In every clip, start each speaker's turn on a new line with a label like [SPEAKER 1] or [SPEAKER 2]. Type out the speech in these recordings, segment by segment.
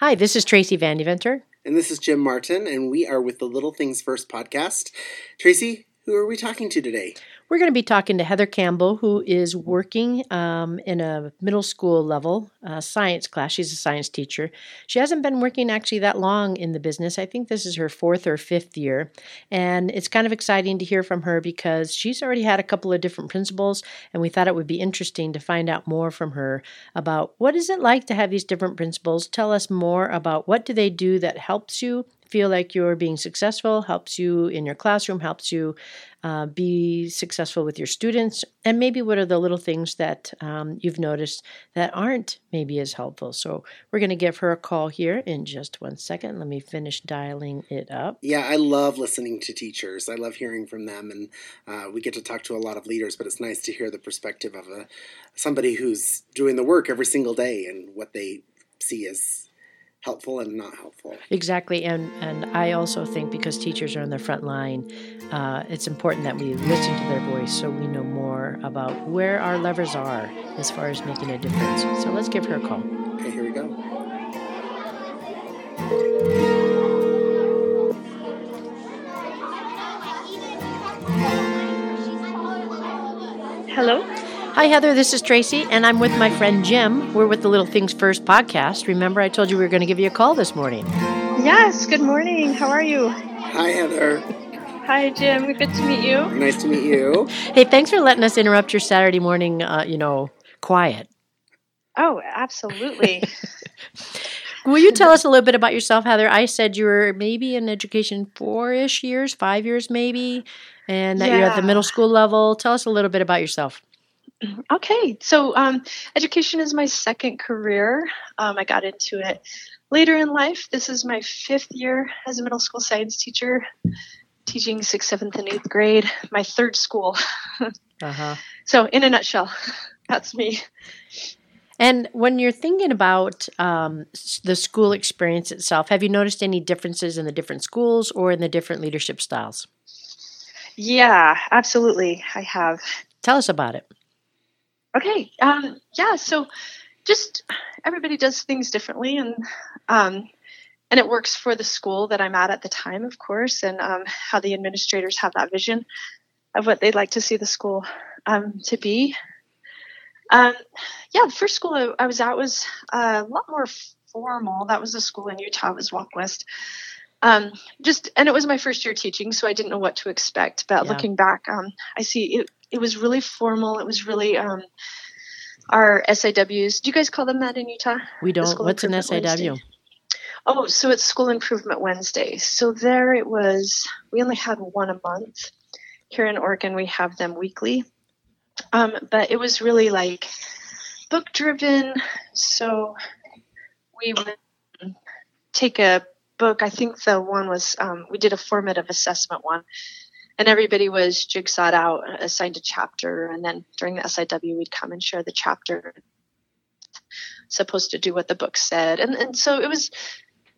[SPEAKER 1] Hi, this is Tracy Van Deventer.
[SPEAKER 2] And this is Jim Martin, and we are with the Little Things First podcast. Tracy, who are we talking to today?
[SPEAKER 1] We're going to be talking to Heather Campbell, who is working um, in a middle school level uh, science class. She's a science teacher. She hasn't been working actually that long in the business. I think this is her fourth or fifth year. And it's kind of exciting to hear from her because she's already had a couple of different principals, and we thought it would be interesting to find out more from her about what is it like to have these different principals. Tell us more about what do they do that helps you feel like you're being successful, helps you in your classroom, helps you uh, be successful with your students, and maybe what are the little things that um, you've noticed that aren't maybe as helpful. So we're going to give her a call here in just one second. Let me finish dialing it up.
[SPEAKER 2] Yeah, I love listening to teachers. I love hearing from them, and uh, we get to talk to a lot of leaders. But it's nice to hear the perspective of a somebody who's doing the work every single day and what they see as helpful and not helpful.
[SPEAKER 1] Exactly, and and I also think because teachers are on the front line, uh, it's important that we listen to their voice so we know more about where our levers are as far as making a difference. So let's give her a call.
[SPEAKER 2] Okay, here we go.
[SPEAKER 3] Hello.
[SPEAKER 1] Hi, Heather. This is Tracy, and I'm with my friend Jim. We're with the Little Things First podcast. Remember, I told you we were going to give you a call this morning.
[SPEAKER 3] Yes. Good morning. How are you?
[SPEAKER 2] Hi, Heather.
[SPEAKER 3] Hi, Jim. Good to meet you.
[SPEAKER 2] Nice to meet you.
[SPEAKER 1] hey, thanks for letting us interrupt your Saturday morning, uh, you know, quiet.
[SPEAKER 3] Oh, absolutely.
[SPEAKER 1] Will you tell us a little bit about yourself, Heather? I said you were maybe in education four ish years, five years maybe, and that yeah. you're at the middle school level. Tell us a little bit about yourself.
[SPEAKER 3] Okay, so um, education is my second career. Um, I got into it later in life. This is my fifth year as a middle school science teacher, teaching sixth, seventh, and eighth grade. My third school. uh-huh. So, in a nutshell, that's me.
[SPEAKER 1] And when you're thinking about um, the school experience itself, have you noticed any differences in the different schools or in the different leadership styles?
[SPEAKER 3] Yeah, absolutely. I have.
[SPEAKER 1] Tell us about it.
[SPEAKER 3] Okay. Um, yeah. So just everybody does things differently, and um, and it works for the school that I'm at at the time, of course, and um, how the administrators have that vision of what they'd like to see the school um, to be. Um, yeah, the first school I, I was at was a lot more formal. That was a school in Utah. It was Walk West. Um, just and it was my first year teaching, so I didn't know what to expect. But yeah. looking back, um, I see it it was really formal. It was really um, our SIWs. Do you guys call them that in Utah?
[SPEAKER 1] We don't. What's an SIW? Wednesday.
[SPEAKER 3] Oh, so it's School Improvement Wednesday. So there it was. We only had one a month. Here in Oregon, we have them weekly. Um, but it was really like book driven. So we would take a book. I think the one was um, we did a formative assessment one, and everybody was jigsawed out, assigned a chapter, and then during the SIW, we'd come and share the chapter. Supposed to do what the book said, and and so it was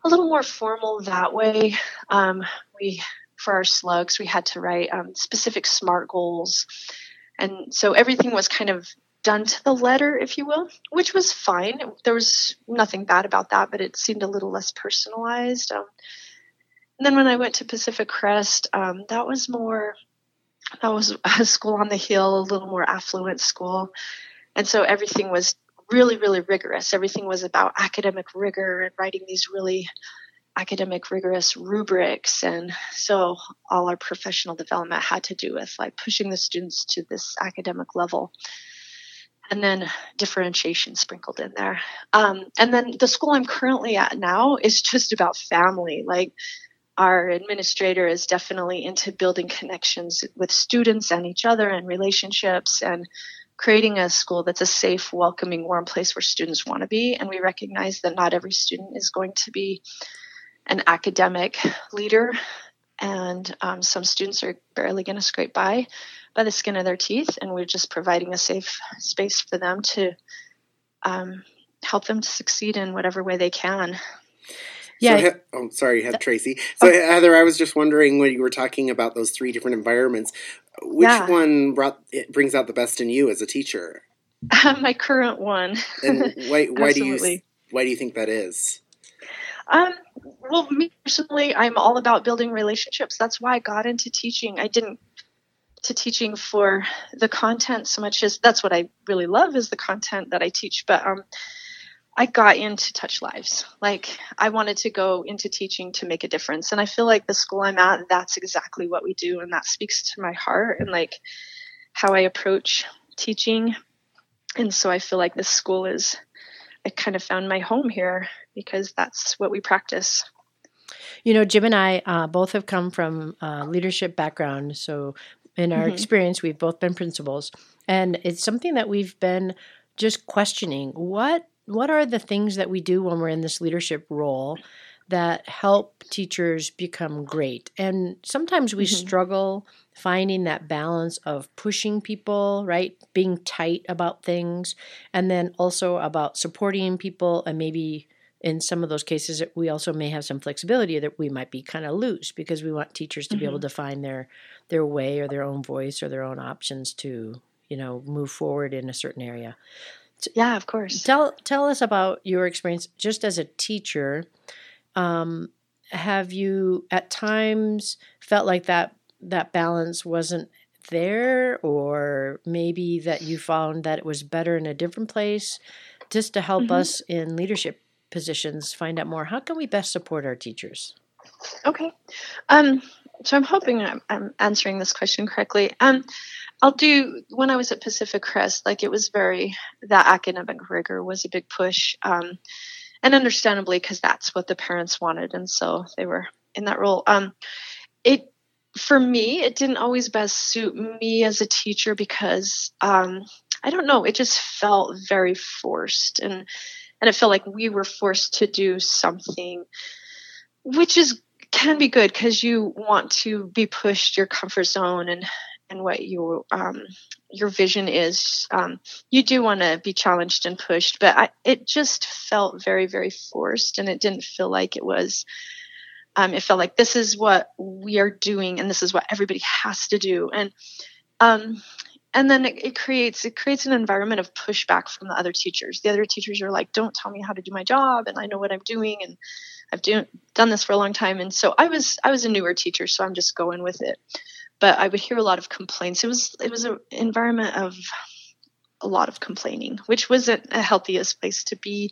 [SPEAKER 3] a little more formal that way. Um, we for our slugs, we had to write um, specific SMART goals, and so everything was kind of done to the letter, if you will, which was fine. There was nothing bad about that, but it seemed a little less personalized. Um, and then when I went to Pacific Crest, um, that was more, that was a school on the hill, a little more affluent school. And so everything was really, really rigorous. Everything was about academic rigor and writing these really academic rigorous rubrics. And so all our professional development had to do with like pushing the students to this academic level and then differentiation sprinkled in there. Um, and then the school I'm currently at now is just about family. Like our administrator is definitely into building connections with students and each other and relationships and creating a school that's a safe, welcoming, warm place where students want to be. And we recognize that not every student is going to be an academic leader, and um, some students are barely going to scrape by by the skin of their teeth. And we're just providing a safe space for them to um, help them to succeed in whatever way they can.
[SPEAKER 2] Yeah. So, oh, sorry, have Tracy. So, oh. Heather, I was just wondering when you were talking about those three different environments, which yeah. one brought it brings out the best in you as a teacher?
[SPEAKER 3] Uh, my current one.
[SPEAKER 2] and why? Why do you? Why do you think that is?
[SPEAKER 3] Um, well, me personally, I'm all about building relationships. That's why I got into teaching. I didn't to teaching for the content so much as that's what I really love is the content that I teach. But um, I got into touch lives. Like I wanted to go into teaching to make a difference, and I feel like the school I'm at, that's exactly what we do, and that speaks to my heart and like how I approach teaching. And so I feel like this school is. I kind of found my home here because that's what we practice.
[SPEAKER 1] You know, Jim and I uh, both have come from a leadership background. So, in our mm-hmm. experience, we've both been principals, and it's something that we've been just questioning. What what are the things that we do when we're in this leadership role that help teachers become great? And sometimes we mm-hmm. struggle finding that balance of pushing people, right? Being tight about things, and then also about supporting people and maybe in some of those cases we also may have some flexibility that we might be kind of loose because we want teachers to mm-hmm. be able mm-hmm. to find their their way or their own voice or their own options to you know move forward in a certain area
[SPEAKER 3] yeah of course.
[SPEAKER 1] Tell tell us about your experience just as a teacher. Um, have you at times felt like that that balance wasn't there or maybe that you found that it was better in a different place? Just to help mm-hmm. us in leadership positions find out more how can we best support our teachers?
[SPEAKER 3] Okay. Um, so i'm hoping I'm, I'm, answering this question correctly. Um, i'll do when i was at pacific crest like it was very that academic rigor was a big push um, and understandably because that's what the parents wanted and so they were in that role. Um, it for me it didn't always best suit me as a teacher because um, i don't know it just felt very forced and and it felt like we were forced to do something which is can be good because you want to be pushed your comfort zone and and what your um, your vision is. Um, you do want to be challenged and pushed, but I, it just felt very very forced, and it didn't feel like it was. Um, it felt like this is what we are doing, and this is what everybody has to do, and um, and then it, it, creates it creates an environment of pushback from the other teachers the other teachers are like don't tell me how to do my job and i know what i'm doing and i've do, done this for a long time and so i was i was a newer teacher so i'm just going with it but i would hear a lot of complaints it was it was an environment of a lot of complaining which wasn't a healthiest place to be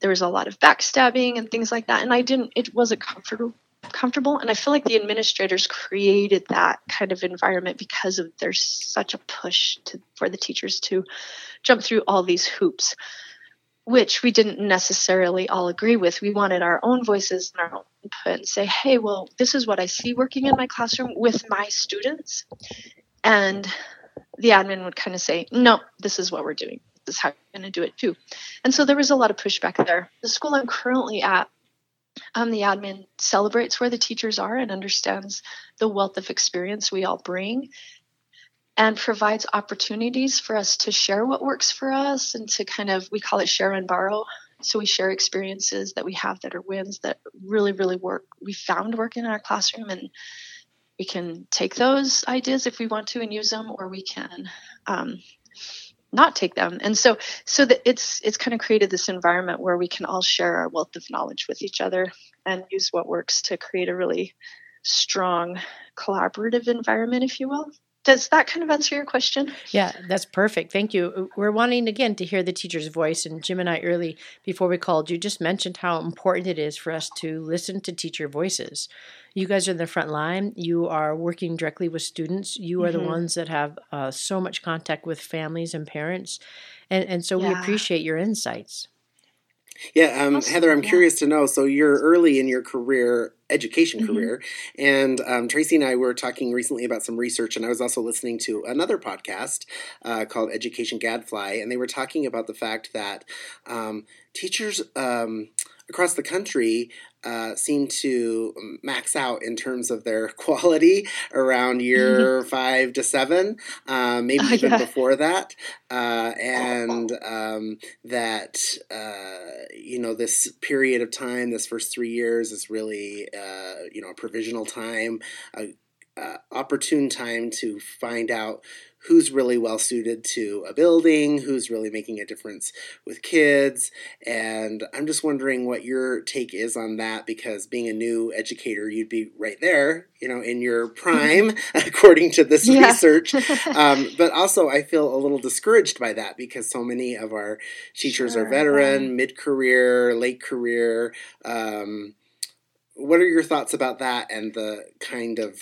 [SPEAKER 3] there was a lot of backstabbing and things like that and i didn't it wasn't comfortable comfortable. And I feel like the administrators created that kind of environment because of there's such a push to, for the teachers to jump through all these hoops, which we didn't necessarily all agree with. We wanted our own voices and our own input and say, hey, well, this is what I see working in my classroom with my students. And the admin would kind of say, no, this is what we're doing. This is how you're going to do it too. And so there was a lot of pushback there. The school I'm currently at um, the admin celebrates where the teachers are and understands the wealth of experience we all bring and provides opportunities for us to share what works for us and to kind of we call it share and borrow. So we share experiences that we have that are wins that really really work. We found work in our classroom and we can take those ideas if we want to and use them or we can um, not take them. And so so that it's it's kind of created this environment where we can all share our wealth of knowledge with each other and use what works to create a really strong collaborative environment if you will does that kind of answer your question?
[SPEAKER 1] Yeah, that's perfect. Thank you. We're wanting again to hear the teacher's voice. And Jim and I, early before we called, you just mentioned how important it is for us to listen to teacher voices. You guys are in the front line. You are working directly with students. You are mm-hmm. the ones that have uh, so much contact with families and parents. And, and so yeah. we appreciate your insights.
[SPEAKER 2] Yeah, um. Heather, I'm yeah. curious to know. So you're early in your career, education mm-hmm. career, and um, Tracy and I were talking recently about some research, and I was also listening to another podcast uh, called Education Gadfly, and they were talking about the fact that um, teachers um, across the country uh, seem to max out in terms of their quality around year mm-hmm. five to seven, uh, maybe oh, even yeah. before that, uh, and um, that uh, you know this period of time, this first three years, is really uh, you know a provisional time, a, opportune time to find out who's really well suited to a building, who's really making a difference with kids. And I'm just wondering what your take is on that because being a new educator, you'd be right there, you know, in your prime, according to this yeah. research. Um, but also, I feel a little discouraged by that because so many of our teachers sure, are veteran, right. mid career, late career. Um, what are your thoughts about that and the kind of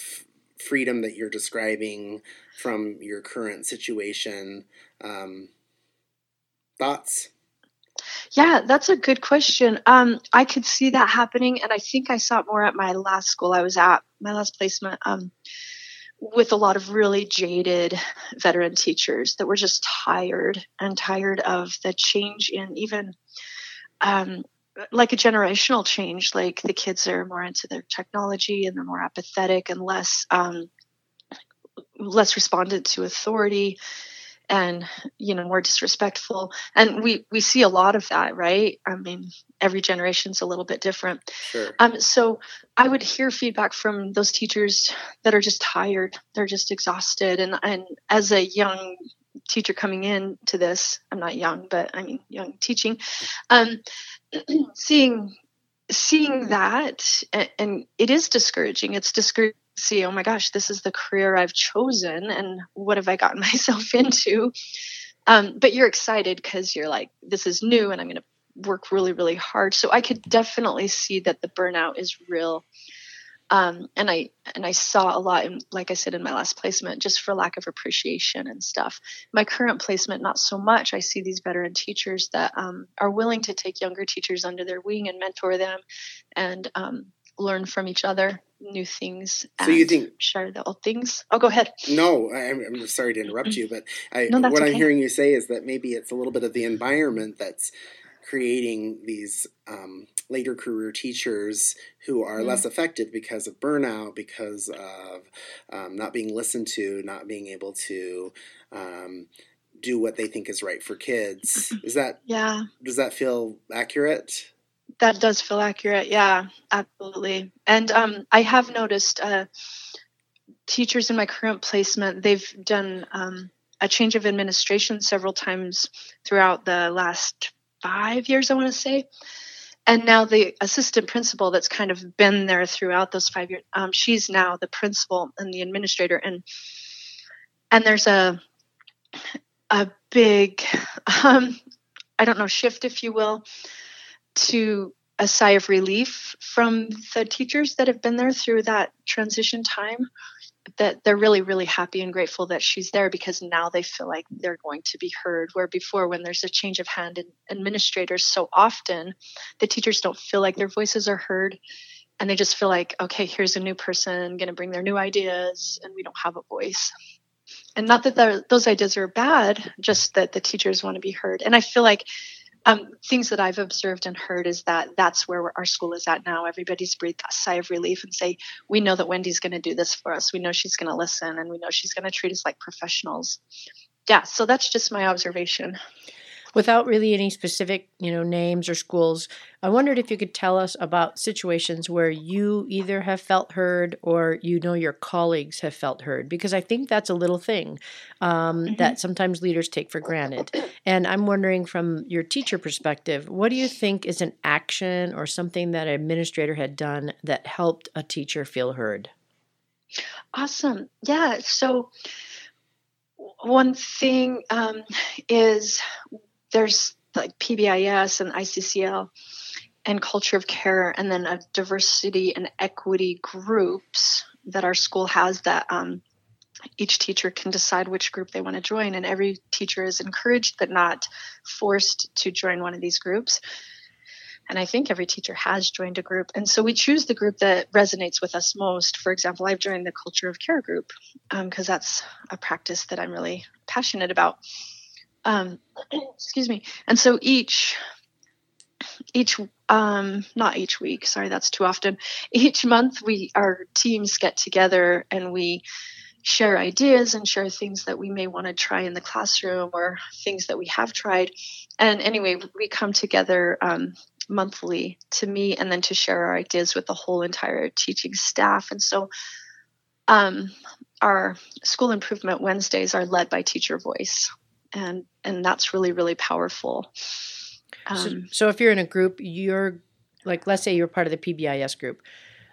[SPEAKER 2] freedom that you're describing from your current situation. Um, thoughts?
[SPEAKER 3] Yeah, that's a good question. Um, I could see that happening, and I think I saw it more at my last school I was at, my last placement, um, with a lot of really jaded veteran teachers that were just tired and tired of the change in even um, like a generational change. Like the kids are more into their technology and they're more apathetic and less um, less respondent to authority and you know more disrespectful. And we we see a lot of that right? I mean every generation's a little bit different.
[SPEAKER 2] Sure.
[SPEAKER 3] um so i would hear feedback from those teachers that are just tired they're just exhausted. And and as a young teacher coming in to this i'm not young but i mean young teaching um seeing seeing that and, and it is discouraging. It's discouraging see, oh my gosh, this is the career I've chosen, and what have I gotten myself into? Um, but you're excited because you're like, this is new, and I'm going to work really, really hard. So I could definitely see that the burnout is real. Um, and I and I saw a lot, in, like I said in my last placement, just for lack of appreciation and stuff. My current placement, not so much. I see these veteran teachers that um, are willing to take younger teachers under their wing and mentor them, and um, learn from each other new things.
[SPEAKER 2] So you think
[SPEAKER 3] share the old things? Oh, go ahead.
[SPEAKER 2] No, I'm, I'm sorry to interrupt you, but I, no, what okay. I'm hearing you say is that maybe it's a little bit of the environment that's creating these um, later career teachers who are mm. less effective because of burnout, because of um, not being listened to, not being able to um, do what they think is right for kids. Is that
[SPEAKER 3] yeah?
[SPEAKER 2] Does that feel accurate?
[SPEAKER 3] That does feel accurate. Yeah, absolutely. And um, I have noticed uh, teachers in my current placement, they've done um, a change of administration several times throughout the last five years, I want to say. And now the assistant principal that's kind of been there throughout those five years, um, she's now the principal and the administrator. And and there's a a big, um, I don't know, shift, if you will, to a sigh of relief from the teachers that have been there through that transition time that they're really really happy and grateful that she's there because now they feel like they're going to be heard. Where before when there's a change of hand in administrators so often the teachers don't feel like their voices are heard and they just feel like okay here's a new person going to bring their new ideas and we don't have a voice. And not that those ideas are bad just that the teachers want to be heard. And i feel like um, things that I've observed and heard is that that's where our school is at now. Everybody's breathed a sigh of relief and say, "We know that Wendy's going to do this for us. We know she's going to listen, and we know she's going to treat us like professionals." Yeah, so that's just my observation
[SPEAKER 1] without really any specific, you know, names or schools, I wondered if you could tell us about situations where you either have felt heard or you know your colleagues have felt heard, because I think that's a little thing um, mm-hmm. that sometimes leaders take for granted. And I'm wondering from your teacher perspective, what do you think is an action or something that an administrator had done that helped a teacher feel heard?
[SPEAKER 3] Awesome. Yeah. So, one thing um, is there's like PBIS and ICCL and culture of care, and then a diversity and equity groups that our school has that um, each teacher can decide which group they want to join, and every teacher is encouraged but not forced to join one of these groups. And I think every teacher has joined a group. And so we choose the group that resonates with us most. For example, I've joined the culture of care group because um, that's a practice that I'm really passionate about. Um, excuse me. And so each each um not each week sorry that's too often. Each month we our teams get together and we share ideas and share things that we may want to try in the classroom or things that we have tried. And anyway we come together um, monthly to meet and then to share our ideas with the whole entire teaching staff. And so um, our school improvement Wednesdays are led by teacher voice, and and that's really really powerful.
[SPEAKER 1] Um, so, so, if you're in a group, you're like, let's say you're part of the PBIS group.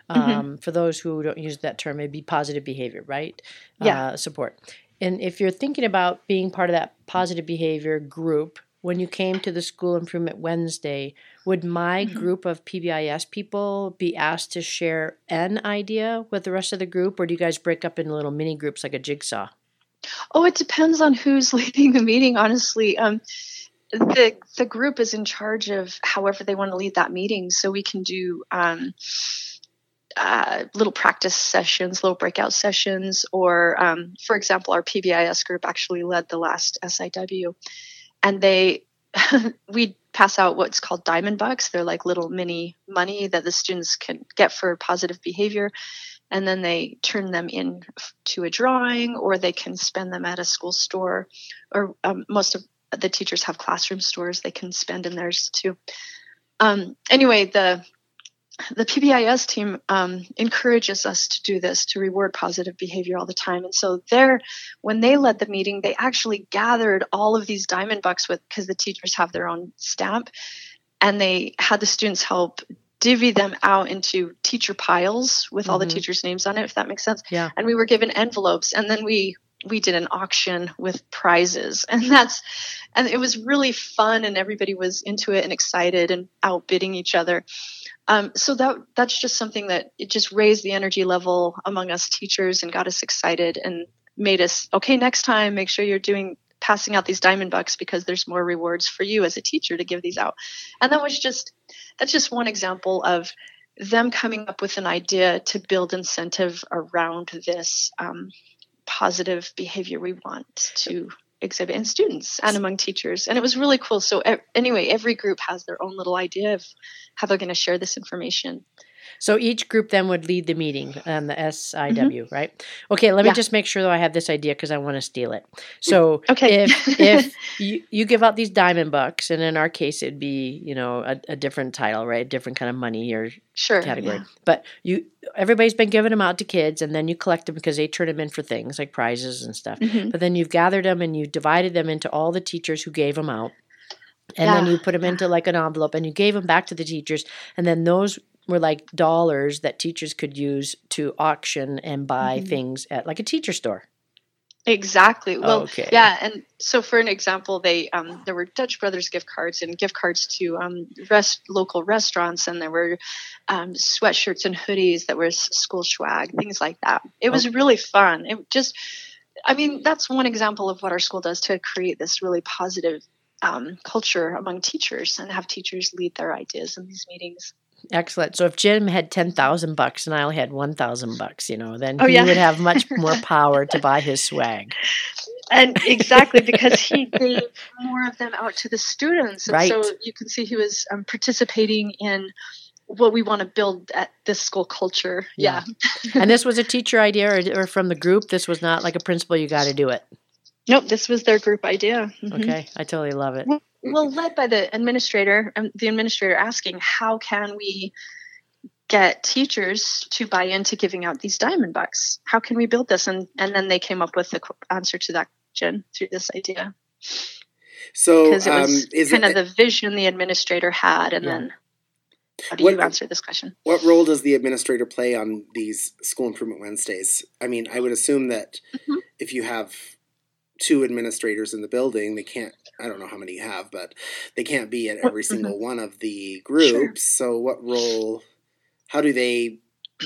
[SPEAKER 1] Mm-hmm. Um, mm-hmm. For those who don't use that term, it'd be positive behavior, right?
[SPEAKER 3] Yeah.
[SPEAKER 1] Uh, support. And if you're thinking about being part of that positive behavior group, when you came to the School Improvement Wednesday, would my mm-hmm. group of PBIS people be asked to share an idea with the rest of the group, or do you guys break up into little mini groups like a jigsaw?
[SPEAKER 3] Oh, it depends on who's leading the meeting, honestly. Um, the the group is in charge of however they want to lead that meeting, so we can do um, uh, little practice sessions, little breakout sessions, or um, for example, our PBIS group actually led the last SIW and they we pass out what's called diamond bucks. They're like little mini money that the students can get for positive behavior. And then they turn them in to a drawing, or they can spend them at a school store, or um, most of the teachers have classroom stores they can spend in theirs too. Um, anyway, the the PBIS team um, encourages us to do this to reward positive behavior all the time. And so there, when they led the meeting, they actually gathered all of these diamond bucks with because the teachers have their own stamp, and they had the students help divvy them out into teacher piles with mm-hmm. all the mm-hmm. teachers' names on it, if that makes sense.
[SPEAKER 1] Yeah.
[SPEAKER 3] And we were given envelopes, and then we we did an auction with prizes and that's and it was really fun and everybody was into it and excited and outbidding each other um, so that that's just something that it just raised the energy level among us teachers and got us excited and made us okay next time make sure you're doing passing out these diamond bucks because there's more rewards for you as a teacher to give these out and that was just that's just one example of them coming up with an idea to build incentive around this um, positive behavior we want to exhibit in students and among teachers. And it was really cool. So, anyway, every group has their own little idea of how they're going to share this information.
[SPEAKER 1] So each group then would lead the meeting on the SIW, mm-hmm. right? Okay, let me yeah. just make sure though I have this idea because I want to steal it. So
[SPEAKER 3] okay.
[SPEAKER 1] if if you, you give out these diamond bucks, and in our case it'd be you know a, a different title, right? A different kind of money or
[SPEAKER 3] sure,
[SPEAKER 1] category. Yeah. But you everybody's been giving them out to kids, and then you collect them because they turn them in for things like prizes and stuff. Mm-hmm. But then you've gathered them and you divided them into all the teachers who gave them out and yeah. then you put them into like an envelope and you gave them back to the teachers and then those were like dollars that teachers could use to auction and buy mm-hmm. things at like a teacher store.
[SPEAKER 3] Exactly. Well, okay. yeah, and so for an example, they um, there were Dutch Brothers gift cards and gift cards to um, rest local restaurants, and there were um, sweatshirts and hoodies that were school swag, things like that. It was oh. really fun. It just, I mean, that's one example of what our school does to create this really positive um, culture among teachers and have teachers lead their ideas in these meetings.
[SPEAKER 1] Excellent. So if Jim had ten thousand bucks and I only had one thousand bucks, you know, then oh, he yeah. would have much more power to buy his swag.
[SPEAKER 3] And exactly because he gave more of them out to the students, and
[SPEAKER 1] right.
[SPEAKER 3] so you can see he was um, participating in what we want to build at this school culture. Yeah.
[SPEAKER 1] yeah. and this was a teacher idea, or, or from the group. This was not like a principal. You got to do it.
[SPEAKER 3] Nope, this was their group idea.
[SPEAKER 1] Mm-hmm. Okay, I totally love it.
[SPEAKER 3] Well, led by the administrator, um, the administrator asking, how can we get teachers to buy into giving out these diamond bucks? How can we build this? And and then they came up with the answer to that question through this idea.
[SPEAKER 2] So,
[SPEAKER 3] because it was um, kind it, of the vision the administrator had, and yeah. then how do what, you answer this question?
[SPEAKER 2] What role does the administrator play on these school improvement Wednesdays? I mean, I would assume that mm-hmm. if you have two administrators in the building. They can't, I don't know how many you have, but they can't be at every single one of the groups. Sure. So, what role, how do they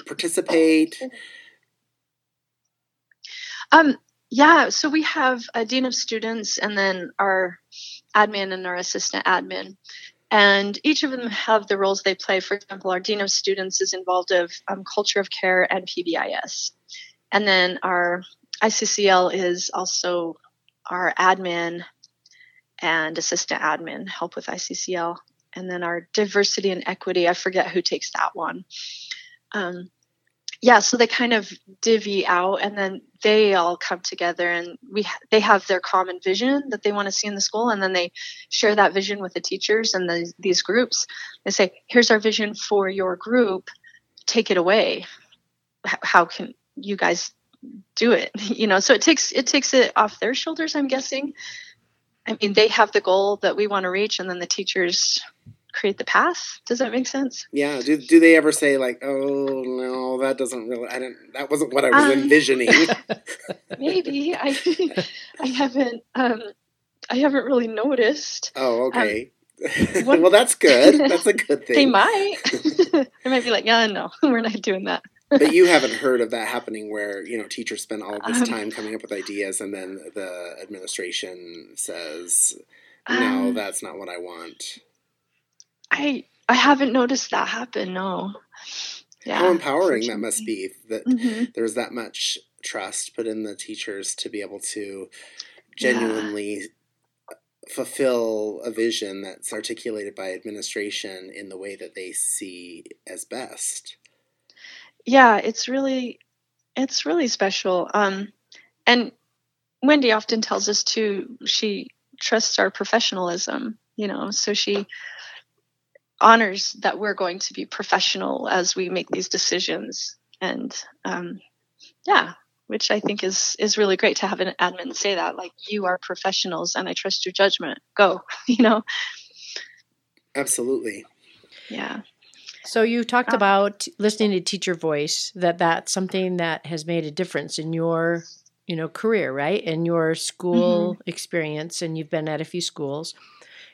[SPEAKER 2] participate?
[SPEAKER 3] Um, yeah, so we have a dean of students and then our admin and our assistant admin. And each of them have the roles they play. For example, our dean of students is involved of um, culture of care and PBIS. And then our ICCL is also our admin and assistant admin help with ICCL. And then our diversity and equity, I forget who takes that one. Um, yeah, so they kind of divvy out, and then they all come together, and we they have their common vision that they want to see in the school, and then they share that vision with the teachers and the, these groups. They say, "Here's our vision for your group. Take it away. How can you guys do it you know so it takes it takes it off their shoulders i'm guessing. I mean they have the goal that we want to reach and then the teachers create the path. Does that make sense?
[SPEAKER 2] Yeah do, do they ever say like oh no that doesn't really i didn't that wasn't what i was um, envisioning.
[SPEAKER 3] Maybe. I i haven't um i haven't really noticed.
[SPEAKER 2] Oh okay. um, well that's good. That's a good thing.
[SPEAKER 3] they might. They might be like yeah no we're not doing that
[SPEAKER 2] but you haven't heard of that happening where you know teachers spend all this um, time coming up with ideas and then the administration says no um, that's not what i want
[SPEAKER 3] i i haven't noticed that happen no
[SPEAKER 2] yeah, how empowering that must be that mm-hmm. there's that much trust put in the teachers to be able to genuinely yeah. fulfill a vision that's articulated by administration in the way that they see as best
[SPEAKER 3] yeah, it's really it's really special. Um, and Wendy often tells us too. She trusts our professionalism, you know, so she honors that we're going to be professional as we make these decisions. And um, yeah, which I think is is really great to have an admin say that, like you are professionals, and I trust your judgment. Go, you know.
[SPEAKER 2] Absolutely.
[SPEAKER 3] Yeah.
[SPEAKER 1] So you talked um, about listening to teacher voice that that's something that has made a difference in your you know career, right? In your school mm-hmm. experience and you've been at a few schools.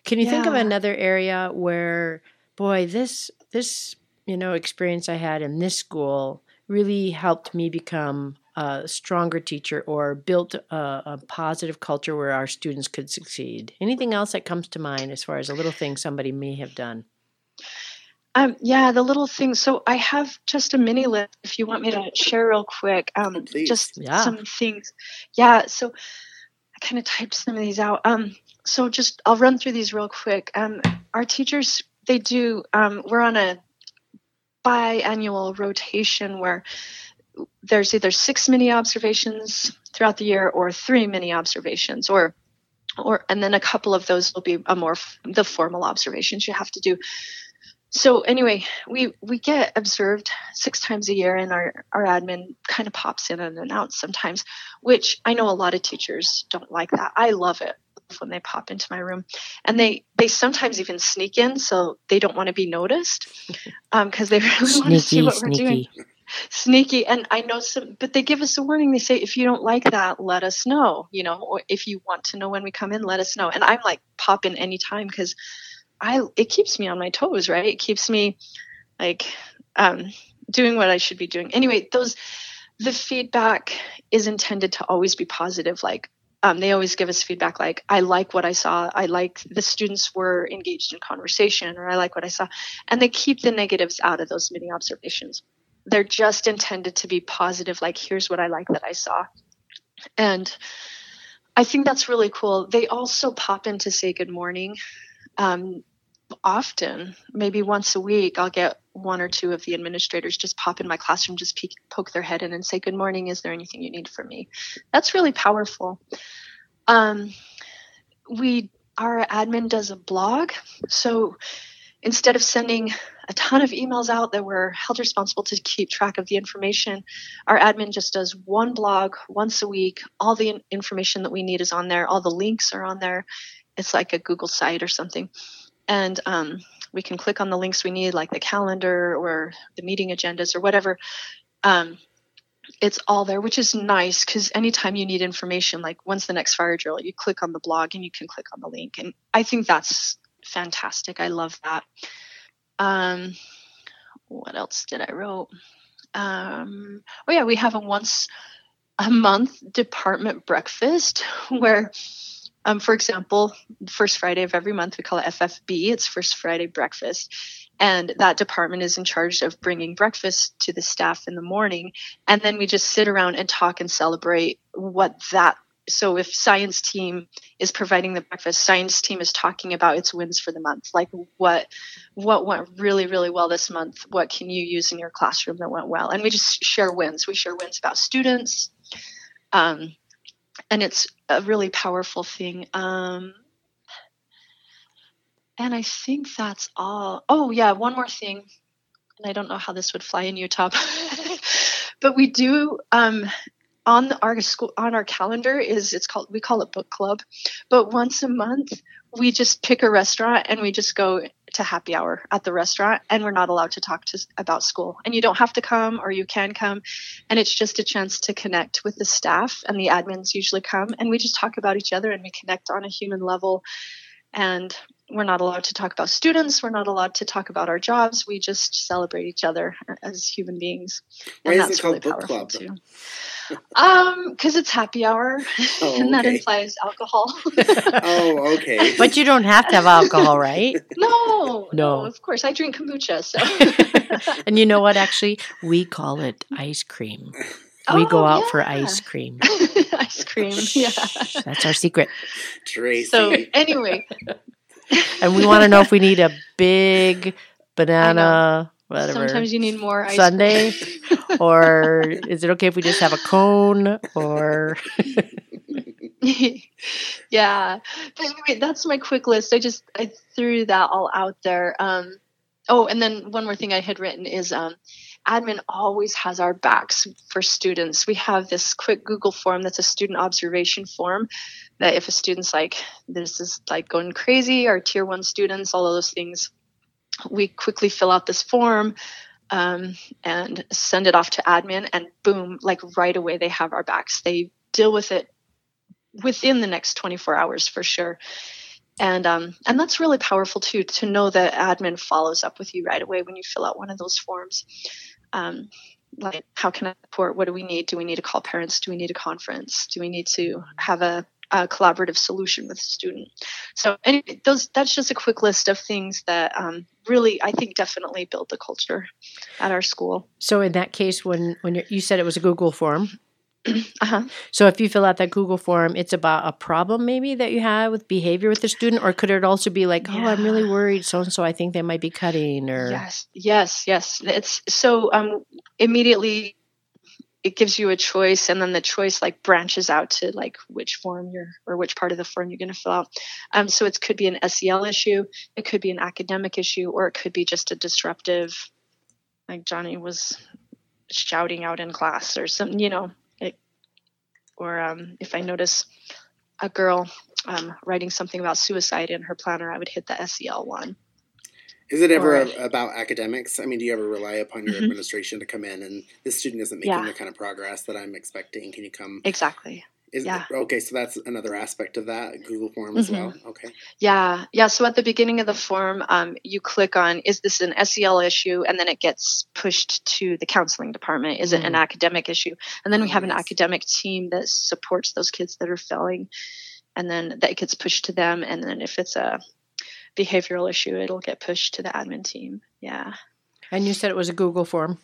[SPEAKER 1] Can you yeah. think of another area where boy, this this you know experience I had in this school really helped me become a stronger teacher or built a, a, positive culture where our students could succeed. Anything else that comes to mind as far as a little thing somebody may have done?
[SPEAKER 3] Um, yeah, the little things. So I have just a mini list if you want me to share real quick. Um, just yeah. some things. Yeah. So I kind of typed some of these out. Um, so just I'll run through these real quick. Um, our teachers, they do. Um, we're on a biannual rotation where there's either six mini observations throughout the year or three mini observations or or and then a couple of those will be a more the formal observations you have to do so anyway, we we get observed six times a year, and our our admin kind of pops in and out sometimes, which I know a lot of teachers don't like that. I love it when they pop into my room, and they they sometimes even sneak in, so they don't want to be noticed, because um, they really sneaky, want to see what sneaky. we're doing. Sneaky, and I know some, but they give us a warning. They say, if you don't like that, let us know. You know, or if you want to know when we come in, let us know. And I'm like, pop in anytime because I it keeps me on my toes, right? It keeps me like um, doing what I should be doing. Anyway, those the feedback is intended to always be positive. Like um, they always give us feedback like i like what i saw i like the students were engaged in conversation or i like what i saw and they keep the negatives out of those mini observations they're just intended to be positive like here's what i like that i saw and i think that's really cool they also pop in to say good morning um, often, maybe once a week, I'll get one or two of the administrators just pop in my classroom, just peek, poke their head in and say, Good morning, is there anything you need from me? That's really powerful. Um, we, our admin does a blog. So instead of sending a ton of emails out that we're held responsible to keep track of the information, our admin just does one blog once a week. All the information that we need is on there, all the links are on there. It's like a Google site or something and um, we can click on the links we need, like the calendar or the meeting agendas or whatever. Um, it's all there, which is nice because anytime you need information, like when's the next fire drill, you click on the blog and you can click on the link. And I think that's fantastic. I love that. Um, what else did I wrote? Um, oh yeah, we have a once a month department breakfast where um, for example, first Friday of every month, we call it FFB. It's First Friday Breakfast. And that department is in charge of bringing breakfast to the staff in the morning. And then we just sit around and talk and celebrate what that. So if science team is providing the breakfast, science team is talking about its wins for the month. Like what what went really really well this month? What can you use in your classroom that went well? And we just share wins. We share wins about students. Um, and it's a really powerful thing. Um, and I think that's all. Oh, yeah, one more thing. And I don't know how this would fly in Utah, but we do. Um, on our school on our calendar is it's called we call it book club, but once a month we just pick a restaurant and we just go to happy hour at the restaurant and we're not allowed to talk to about school. And you don't have to come or you can come. And it's just a chance to connect with the staff and the admins usually come and we just talk about each other and we connect on a human level. And we're not allowed to talk about students we're not allowed to talk about our jobs we just celebrate each other as human beings
[SPEAKER 2] Why
[SPEAKER 3] and
[SPEAKER 2] is
[SPEAKER 3] that's
[SPEAKER 2] it called
[SPEAKER 3] really
[SPEAKER 2] book
[SPEAKER 3] powerful
[SPEAKER 2] club?
[SPEAKER 3] too um because it's happy hour
[SPEAKER 2] Oh,
[SPEAKER 3] and that
[SPEAKER 2] okay.
[SPEAKER 3] implies alcohol
[SPEAKER 2] Oh, okay.
[SPEAKER 1] But you don't have to have alcohol, right?
[SPEAKER 3] no
[SPEAKER 1] No.
[SPEAKER 3] of course i drink kombucha so
[SPEAKER 1] and you know what? Actually, we call it ice cream. We go
[SPEAKER 3] Oh,
[SPEAKER 1] out for ice cream.
[SPEAKER 3] ice cream yeah
[SPEAKER 1] That's our secret.
[SPEAKER 2] Tracy.
[SPEAKER 3] so anyway
[SPEAKER 1] And we want to know if we need a big banana, whatever,
[SPEAKER 3] sometimes you need more ice
[SPEAKER 1] sundae,
[SPEAKER 3] cream.
[SPEAKER 1] or is it okay if we just have a cone? Or
[SPEAKER 3] yeah. That's my quick list. I just i threw that all out there. Um oh and then one more thing i had written is um admin always has our backs for students. We have this quick google form that's a student observation form that if a student's like this is like going crazy our tier one students all of those things we quickly fill out this form um, and send it off to admin and boom like right away they have our backs. They deal with it within the next 24 hours for sure. And um, and that's really powerful too to know that admin follows up with you right away when you fill out one of those forms um, like how can i support? What do we need? Do we need to call parents? Do we need a conference? Do we need to have a, a collaborative solution with the student? So anyway those that's just a quick list of things that um, really i think definitely build the culture at our school.
[SPEAKER 1] So in that case, when when you said it was a Google form,
[SPEAKER 3] uh-huh.
[SPEAKER 1] so if you fill out that Google form, it's about a problem maybe that you have with behavior with the student, or could it also be like, oh, I'm really worried, so and so, I think they might be cutting, or
[SPEAKER 3] Yes, yes, yes. It's so um immediately it gives you a choice and then the choice like branches out to like which form you're or which part of the form you're going to fill out. Um so it could be an SEL issue, it could be an academic issue or it could be just a disruptive like Johnny was shouting out in class or something, you know. Or um if I notice a girl um, writing something about suicide in her planner, I would hit the SEL one.
[SPEAKER 2] Is it ever
[SPEAKER 3] Or-
[SPEAKER 2] a- about academics? I mean, do you ever rely upon your
[SPEAKER 3] Mhm.
[SPEAKER 2] administration to come in and this student isn't making
[SPEAKER 3] Yeah.
[SPEAKER 2] the kind of progress that I'm expecting? Can you come?
[SPEAKER 3] Exactly.
[SPEAKER 2] Is,
[SPEAKER 3] yeah.
[SPEAKER 2] Okay, so that's another aspect of that Google form as
[SPEAKER 3] Mhm.
[SPEAKER 2] well. Okay.
[SPEAKER 3] Yeah, yeah. So at the beginning of the form, um, you click on is this an SEL issue, and then it gets pushed to the counseling department. Is it an
[SPEAKER 1] Mm.
[SPEAKER 3] academic issue? And then we
[SPEAKER 2] Oh,
[SPEAKER 3] have an academic team that supports those kids that are failing, and then that gets pushed to them. And then if it's a behavioral issue, it'll get pushed to the admin team. Yeah,
[SPEAKER 1] and you said it was a Google form.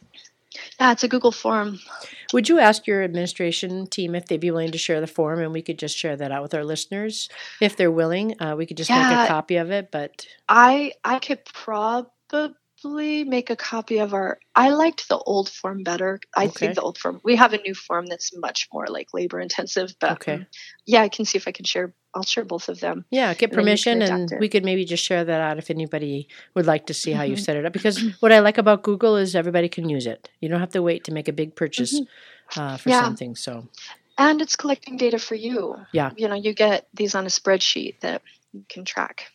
[SPEAKER 3] Yeah. It's a Google form.
[SPEAKER 1] Would you ask your administration team if they'd be willing to share the form, and we could just share that out with our listeners if they're willing? Uh, we could just make a copy of it, but
[SPEAKER 3] I I could probably make a copy of our. I liked the old form better. I
[SPEAKER 1] Okay.
[SPEAKER 3] think the old form. We have a new form that's much more like labor intensive. But
[SPEAKER 1] Okay.
[SPEAKER 3] um, yeah, I can see if I can share. I'll share both of them.
[SPEAKER 1] yeah, get
[SPEAKER 3] And
[SPEAKER 1] permission,
[SPEAKER 3] can
[SPEAKER 1] and we could maybe just share that out if anybody would like to see how you
[SPEAKER 3] Mhm.
[SPEAKER 1] set it up. Because what I like about Google is everybody can use it. You don't have to wait to make a big purchase uh, for
[SPEAKER 3] Mm-hmm. Yeah.
[SPEAKER 1] something. So
[SPEAKER 3] And it's collecting data for you.
[SPEAKER 1] Yeah.
[SPEAKER 3] You know, you get these on a spreadsheet that you can track.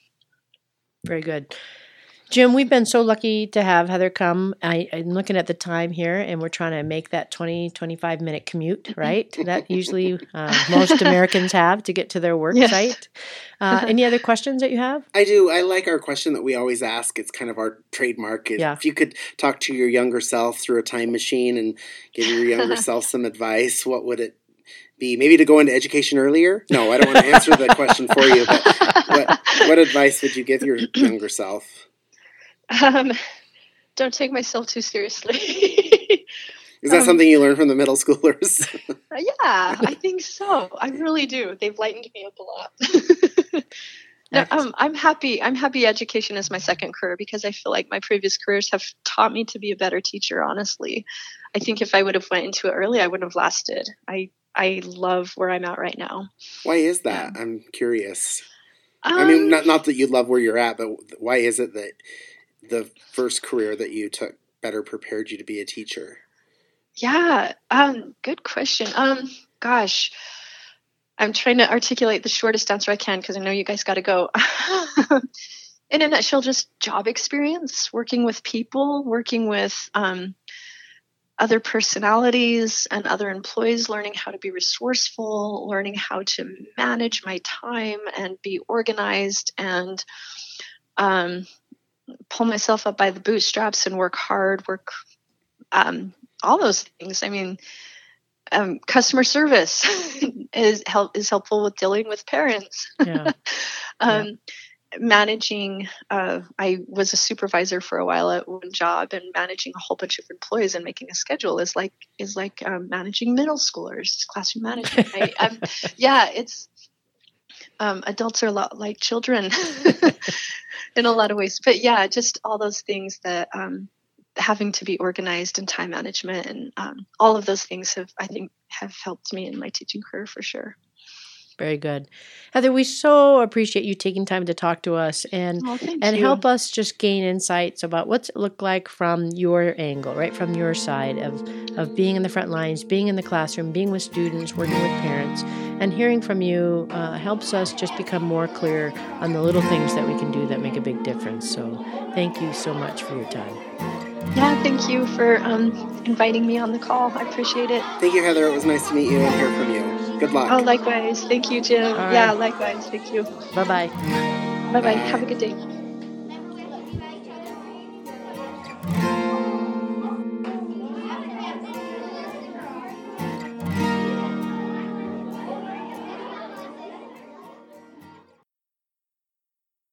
[SPEAKER 1] Very good. Jim, we've been so lucky to have Heather come. I, I'm looking at the time here, and we're trying to make that 20, 25 minute commute, right? that usually uh, most Americans have to get to their work
[SPEAKER 3] Yes.
[SPEAKER 1] site. Uh, any other questions that you have?
[SPEAKER 2] I do. I like our question that we always ask. It's kind of our trademark. If,
[SPEAKER 1] Yeah.
[SPEAKER 2] if you could talk to your younger self through a time machine and give your younger self some advice, what would it be? Maybe to go into education earlier? No, I don't want to answer the question for you, but what, what advice would you give your younger self?
[SPEAKER 3] Um, don't take myself too seriously.
[SPEAKER 2] Is that
[SPEAKER 3] Um,
[SPEAKER 2] something you learned from the middle schoolers?
[SPEAKER 3] yeah, I think so. I really do. They've lightened me up a lot. no, um, I'm happy. I'm happy education is my second career because I feel like my previous careers have taught me to be a better teacher. Honestly, I think if I would have went into it early, I wouldn't have lasted. I I love where I'm at right now.
[SPEAKER 2] why is that? I'm curious.
[SPEAKER 3] Um,
[SPEAKER 2] I mean, not not that you love where you're at, but why is it that the first career that you took better prepared you to be a teacher?
[SPEAKER 3] Yeah, um, good question. Um, gosh, I'm trying to articulate the shortest answer I can because I know you guys got to go. In a nutshell, just job experience, working with people, working with um, other personalities and other employees, learning how to be resourceful, learning how to manage my time and be organized and um, pull myself up by the bootstraps and work hard, work um, all those things. I mean, um, customer service is help is helpful with dealing with parents. Yeah. um, yeah. Managing, uh, I was a supervisor for a while at one job, and managing a whole bunch of employees and making a schedule is like is like um, managing middle schoolers, classroom management. I, yeah, it's um, adults are a lot like children in a lot of ways, but yeah, just all those things that um, having to be organized and time management and um, all of those things have i think have helped me in my teaching career for sure
[SPEAKER 1] very good heather we so appreciate you taking time to talk to us and
[SPEAKER 3] oh,
[SPEAKER 1] and
[SPEAKER 3] you.
[SPEAKER 1] help us just gain insights about what's it look like from your angle right from your side of of being in the front lines being in the classroom being with students working with parents and hearing from you uh, helps us just become more clear on the little things that we can do that make a big difference so thank you so much for your time
[SPEAKER 3] yeah, thank you for um, inviting me on the call. I appreciate it.
[SPEAKER 2] Thank you, Heather. It was nice to meet you and hear from you. Good luck.
[SPEAKER 3] Oh, likewise. Thank you, Jim. Right. Yeah, likewise. Thank you.
[SPEAKER 1] Bye bye.
[SPEAKER 3] Bye bye. Have a good day.